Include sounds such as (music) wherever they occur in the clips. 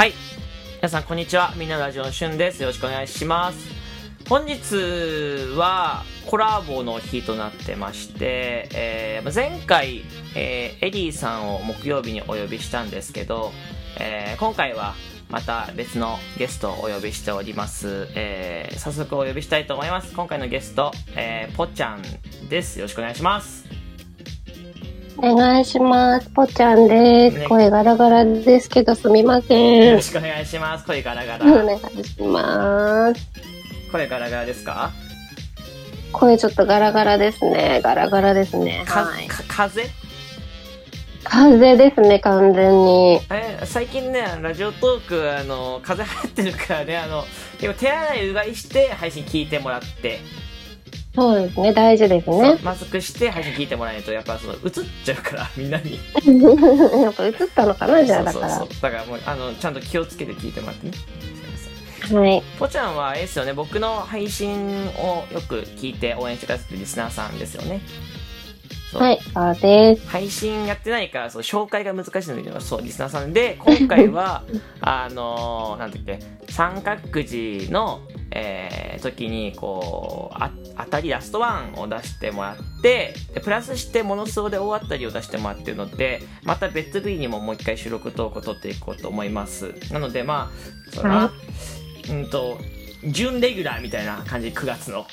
はい。皆さん、こんにちは。みんなのラジオのしゅんです。よろしくお願いします。本日はコラボの日となってまして、えー前回、えーエディさんを木曜日にお呼びしたんですけど、えー今回はまた別のゲストをお呼びしております。えー早速お呼びしたいと思います。今回のゲスト、えーぽっちゃんです。よろしくお願いします。お願いします。ぽちゃんです。ね声ガラガラですけどすみませんよろ。しくお願いします。声ガラガおラ。願いします。声ガラガラですか？声ちょっとガラガラですね。ガラガラですね。か、はい。か風？風邪ですね、完全に。え最近ねラジオトークあの風邪流行ってるからねあの結構手洗いうがいして配信聞いてもらって、そうですね、大事ですね。マスクして配信聞いてもらえないとやっぱその映っちゃうから (laughs) みんなに (laughs) やっぱ映ったのかな、じゃあだかそうそうそうだからもうあのちゃんと気をつけて聞いてもらってねら。はい。ぽちゃんはあれですよね僕の配信をよく聞いて応援してくださってるリスナーさんですよねはい、そうです。配信やってないからそう紹介が難しいのでそうリスナーさんで今回は (laughs) あのーなんだっけ三角くじの、えー時にこうあ当たりラストワンを出してもらってでプラスしてモノスロで大当たりを出してもらってるのでまた別日にももう一回収録トークを取っていこうと思いますなのでまあそれは、はうんと準レギュラーみたいな感じ9月の、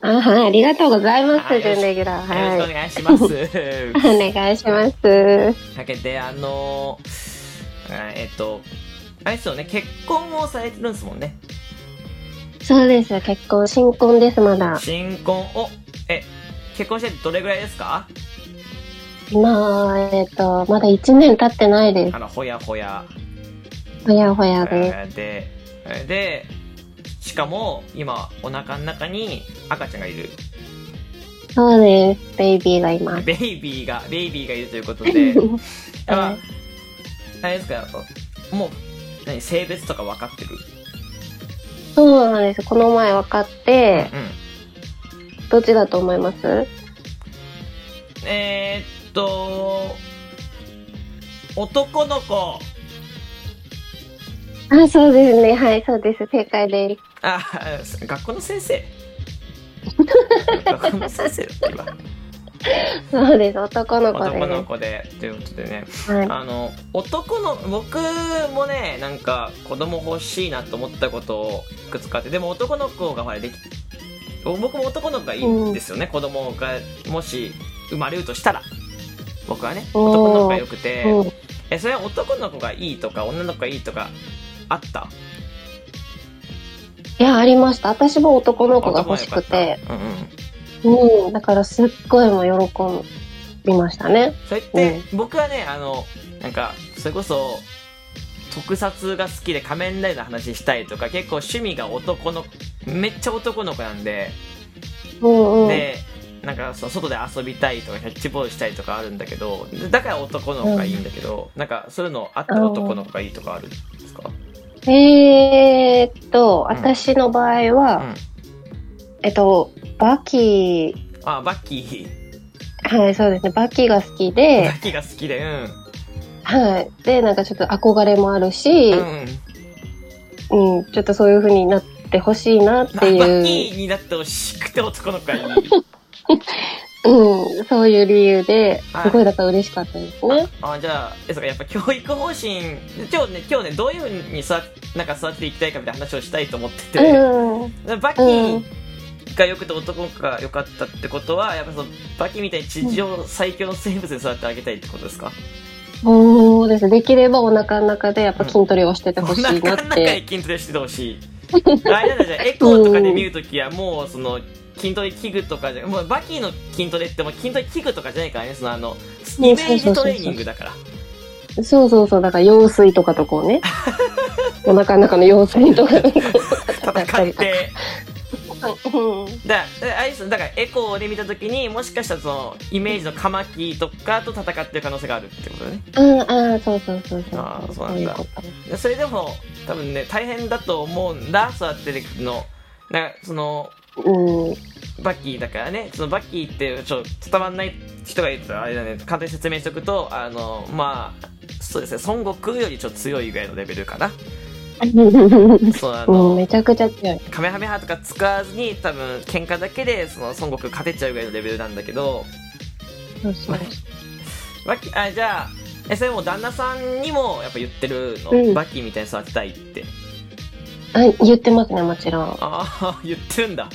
あ、はい、ありがとうございまはいす、準レギュラー。よろしくおはい。願いします (laughs) お願いします。だけであのーえっとあれですよね結婚をされてるんですもんねそうです、結婚、新婚です、まだ。新婚をえ結婚してどれぐらいですか？今、えっと、まだ1年経ってないです。あのほやほやほやほやです。えーでえーでしかも今お腹の中に赤ちゃんがいるそうです。ベイビーがいます。ベイビーがベイビーがいるということで (laughs) あれですか？もう何？性別とか分かってる？そうなんです。この前分かって、うんどっちだと思います？えー、っと男の子あ、そうですね。はい、そうです。正解です。あ学校の先生 (laughs) 学校の先生だった今そうです。男の子男ので子で。ということでね。す。はい。あの男の僕もねなんか子供欲しいなと思ったことをいくつかあってでも男の子がほらでき僕も男の子がいいんですよね、子供がもし生まれるとしたら。僕はね男の子がよくて。うん。えそれは男の子がいいとか女の子がいいとかあった？いや、ありました。私も男の子が欲しくて。うんうんうん。だからすっごいもう喜びましたね。それって、僕はねあのなんかそれこそ特撮が好きで仮面ライダーの話したいとか結構趣味が男のめっちゃ男の子なんで、うんうん。でなんかその外で遊びたいとかキャッチボールしたいとかあるんだけどだから男の子がいいんだけど、なんかそういうのあって男の子がいいとかあるんですか、えーっと、うん私の場合は、うん、えっと、バキ。あバッキ。ーはい、そうですね。バキが好きバで、ッキーが好きでうん。はい。で、なんかちょっと憧れもあるし、うんうん、ちょっとそういう風になってほしいなってバッキいう、ーになってほしくて男の子がいい (laughs) うん、そういう理由ではい、すごいだから嬉しかったですね。あじゃあえそうかやっぱ教育方針。今日ね今日ねどういうふうに育なんか育てていきたいかみたいな話をしたいと思ってて、うん。バキーが良くて男の子が良かったってことはやっぱそのバキみたいに地上最強の生物に育ってあげたいってことですか、そうです。できればお腹の中でやっぱ筋トレをしててほしいなお腹の中って。で筋トレしててほしいあれだじゃあエコーとかで見るときはもうその筋トレ器具とかじゃもうバキーの筋トレってもう筋トレ器具とかじゃないからねそのあのイメージトレーニングだからそうそうそう。だから羊水とかとこうね。(laughs) お腹の中の羊水とか戦ってうんだあれでだからエコーで見たときにもしかしたらそのイメージのカマキリとかと戦ってる可能性があるってことだね。うん、ああ、そうそうそうそう。あーそうなんだ。それでも多分ね大変だと思うんだ。育てていくの。なんかそのうん。バッキーだからね。そのバッキーってちょっと伝わんない人がいるとあれだね。簡単に説明しておくとあのまあそうですね。孫悟空よりちょっと強いぐらいのレベルかなそうあものうめちゃくちゃ強い。カメハメハとか使わずに多分喧嘩だけでその孫悟空勝てちゃうぐらいのレベルなんだけどそうそうバキあじゃあえそれも旦那さんにもやっぱ言ってるの、うんバキみたいに育てたいってあ言ってますね、もちろん。ああ (laughs) 言ってるんだ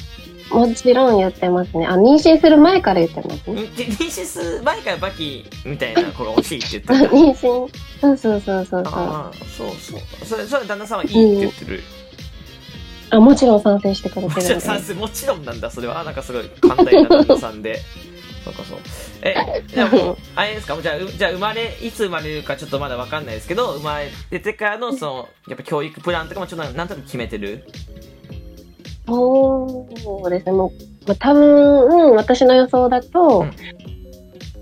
もちろん言ってますね。あ、妊娠する前から言ってますね。に妊娠する前からバキみたいな子が欲しいって言ってあるんだ妊娠。そうそうそうそうそう。ああそうそう。それそれ旦那さんはいいって言ってる、あ、もちろん賛成してくれもてるんで。ちろん賛成もちろんなんだそれはなんかすごい寛大な旦那さんで。そうかそう。えでもあれですか？じゃあうじゃあ生まれいつ生まれるかちょっとまだわかんないですけど生まれてからのそのやっぱ教育プランとかもちょっとなんとなく決めてる？そうですね。もう、まあ、多分、うん、私の予想だと、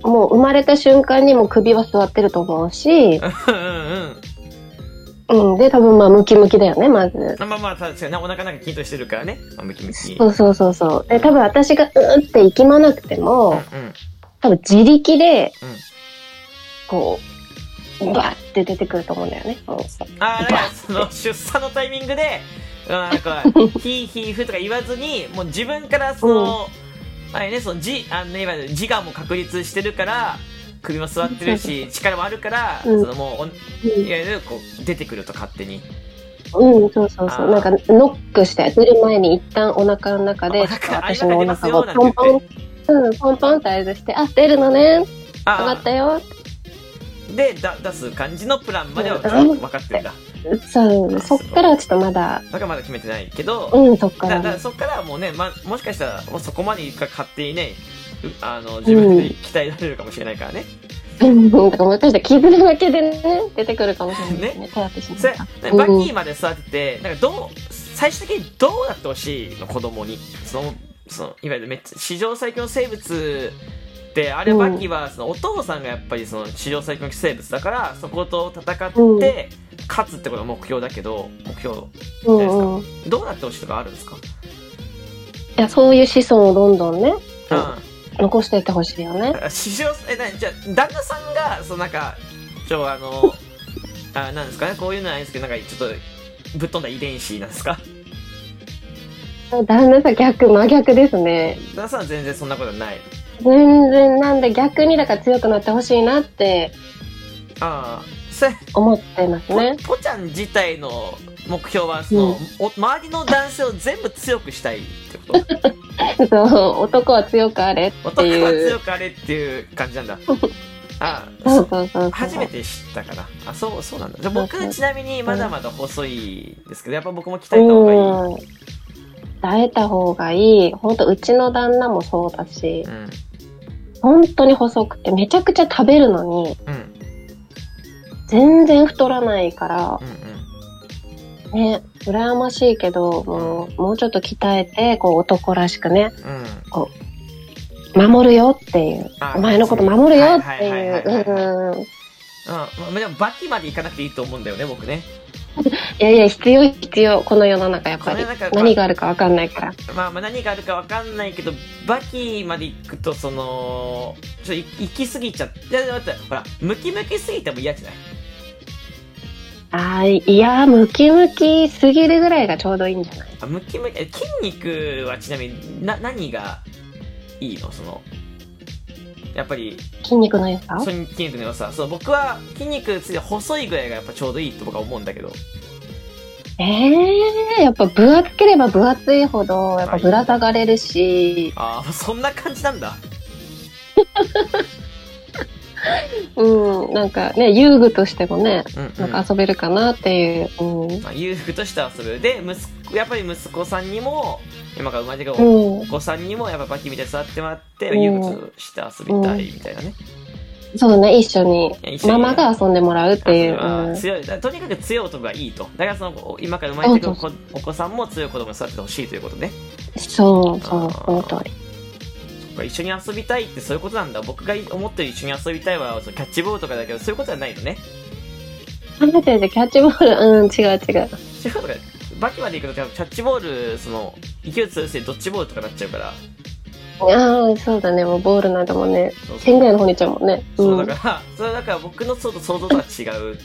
もう生まれた瞬間にも首は座ってると思うし、うんうんうん。で、多分まあ、ムキムキだよね、まず。うんまあまあ確かにねお腹なんか筋トレしてるからねあムキムキそうそうそうそう。で、多分私がうーって息まなくてうんも、うん多分自力でうん、こう、バーって出てくると思うんだよね。ああだからその出産のタイミングでうんなんか (laughs) ヒーヒーフとか言わずにもう自分からその、あれねその自あのねいわゆる自我も確立してるから首も座ってるし (laughs) 力もあるから、うんそのもうおいわゆるこう出てくると勝手に。うん、そうそうそう。なんか、ノックして、出る前に一旦お腹の中で、私のお腹をポンポン、うん、ポンポンって合図して、あ、出るのね、上があったよ。でだ出す感じのプランまではうん。分かってるんだそう、そっからはちょっとまだ、だからまだ決めてないけど、うん、そっかだだからら。そっからはもうね、ま、もしかしたらもうそこまでいくか勝手にねうあの自分で鍛えられるかもしれないからね、うん、だからもしかしたら傷だけでね、出てくるかもしれないですね。手当てしバキーまで育ててなんかどう最終的にどうなってほしいの子供に。そのそのいわゆるめっちゃ史上最強の生物であれうん。バキはそのお父さんがやっぱりその史上最強の生物だからそこと戦ってうん。勝つってことが目標だけど目標うんうん。いどうなってほしいとかあるんですか？や、そういう子孫をどんどんね、う残していってほしいよね。ん (laughs) 史上えなじゃあ旦那さんがそのなんかちょあのあなんですかね？こういうのはないですけどなんかちょっとぶっ飛んだ遺伝子なんですか？旦那さん逆、真逆ですね。旦那さんは全然そんなことない全然なんで逆にだから強くなってほしいなってああそれ思ってますね。ポちゃん自体の目標はその、うんお周りの男性を全部強くしたいってこと？(laughs) そう、男は強くあれって男はいう。強くあれっていう感じなんだあそうそそうそうそう。初めて知ったかなあそうそうなんだじゃあ僕ちなみにまだまだ細いですけどやっぱ僕も鍛えた方がいいうん。鍛えた方がいい。本当うちの旦那もそうだしう、ん本当に細くてめちゃくちゃ食べるのに、うん全然太らないからうん、ね、羨ましいけど、もう、もうちょっと鍛えて、こう男らしくね、うんうん守るよっていう。あお前のこと守るよってはいううん。うんまあでもバキまでいかなくていいと思うんだよね僕ねいやいや、必要必要。この世の中やっぱり。何があるかわかんないから。まあ、まあ何があるかわかんないけどバキまで行くとそのちょっとい行き過ぎちゃっていや待ってほらムキムキすぎても嫌じゃない？ああ、いや、ムキムキすぎるぐらいがちょうどいいんじゃない？あムキムキえ筋肉はちなみにな何がいいの？そのやっぱり筋肉の良さ？その筋肉の良さ。そう僕は筋肉ついて細いぐらいがやっぱちょうどいいと僕は思うんだけど。ええー、やっぱ分厚ければ分厚いほど、やっぱぶら下がれるし、ああそんな感じなんだ (laughs) うん、なんかね、遊具としてもね、うん、うん。なんか遊べるかなっていう、うん。まあ、裕福としては遊ぶで息子やっぱり息子さんにも今から生まれてくるうん。お子さんにもやっぱバキみたいに座ってもらってうん。遊具として遊びたいみたいなね、そうね、一緒にいや一緒に。ママが遊んでもらうっていう。あうん。強い。だからとにかく強い男がいいと。だからその今から生まれてくるお子さんも強い子供に育っててほしいということね。そうそうその通り。一緒に遊びたいってそういうことなんだ僕が思ってる一緒に遊びたいはキャッチボールとかだけどそういうことじゃないのね初めてでキャッチボール、うん、違う違う。違うとかバキまで行くとキャッチボールその勢い強いせいでドッジボールとかなっちゃうからああ、そうだね。もうボールなんだもんね。そうそう1000ぐらいの方に行っちゃうもんね。そうだから、(laughs) それだから僕の想像とは違う。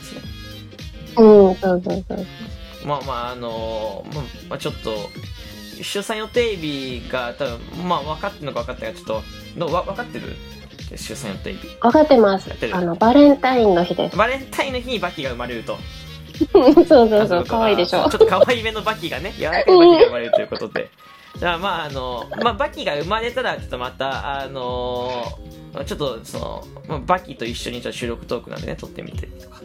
うん。うん、そうそうそう。まあまあ、あのまあまあ、ちょっと、出産予定日が多分、まあ分かってるのか分かってないか、ちょっと、のわ分かってる？出産予定日。分かってますあの、バレンタインの日です。バレンタインの日にバキが生まれると。(laughs) そうそうそう。可愛いでしょちょっ。と可愛いめのバキがね、柔らかいバキが生まれるということで。(laughs) じゃあまああの、まあバキが生まれたら、ちょっとまた、あのちょっとその、まあバキと一緒にちょっと収録トークなんでね、撮ってみてとか、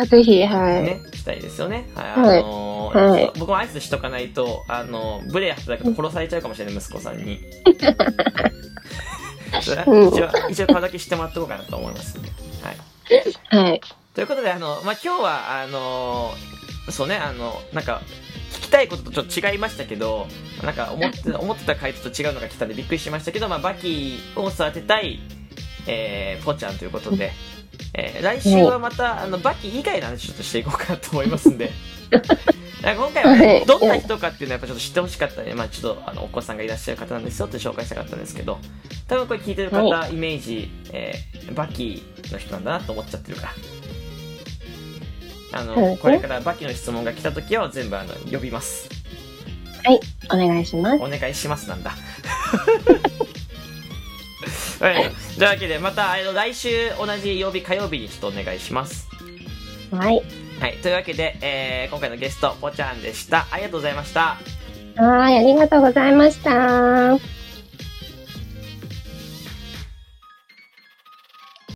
あ、ぜひ、はい。ね、したいですよね。はい。はいあのはい僕も挨拶しとかないと、あの、ブレ働くと殺されちゃうかもしれない、息子さんに。(laughs) 一応、一応顔だけしてもらっとこうかなと思います。はい。はい。ということで、あの、まあ、今日は、あのそうね、あの、なんか、聞きたいこととちょっと違いましたけど、なんか思って、思ってた回答と違うのが来たんでびっくりしましたけど、まあ、バキを育てたい、えー、ポちゃんということで、えー来週はまた、あの、バキ以外の話ちょっとしていこうかなと思いますんで。(laughs) なんか今回はね、はいどんな人かっていうのはやっぱちょっと知ってほしかったんで、まあちょっとあのお子さんがいらっしゃる方なんですよって紹介したかったんですけど、多分これ聞いてる方、はイメージ、えーバキの人なんだなと思っちゃってるから。あの、これからバキの質問が来た時は全部あの呼びます。はい。お願いします。お願いしますなんだ。(laughs) はい。というわけで、また、来週同じ曜日火曜日にちょっとお願いします。はい。はい。というわけで、えー今回のゲスト、ぽちゃんでした。ありがとうございました。はい。ありがとうございました。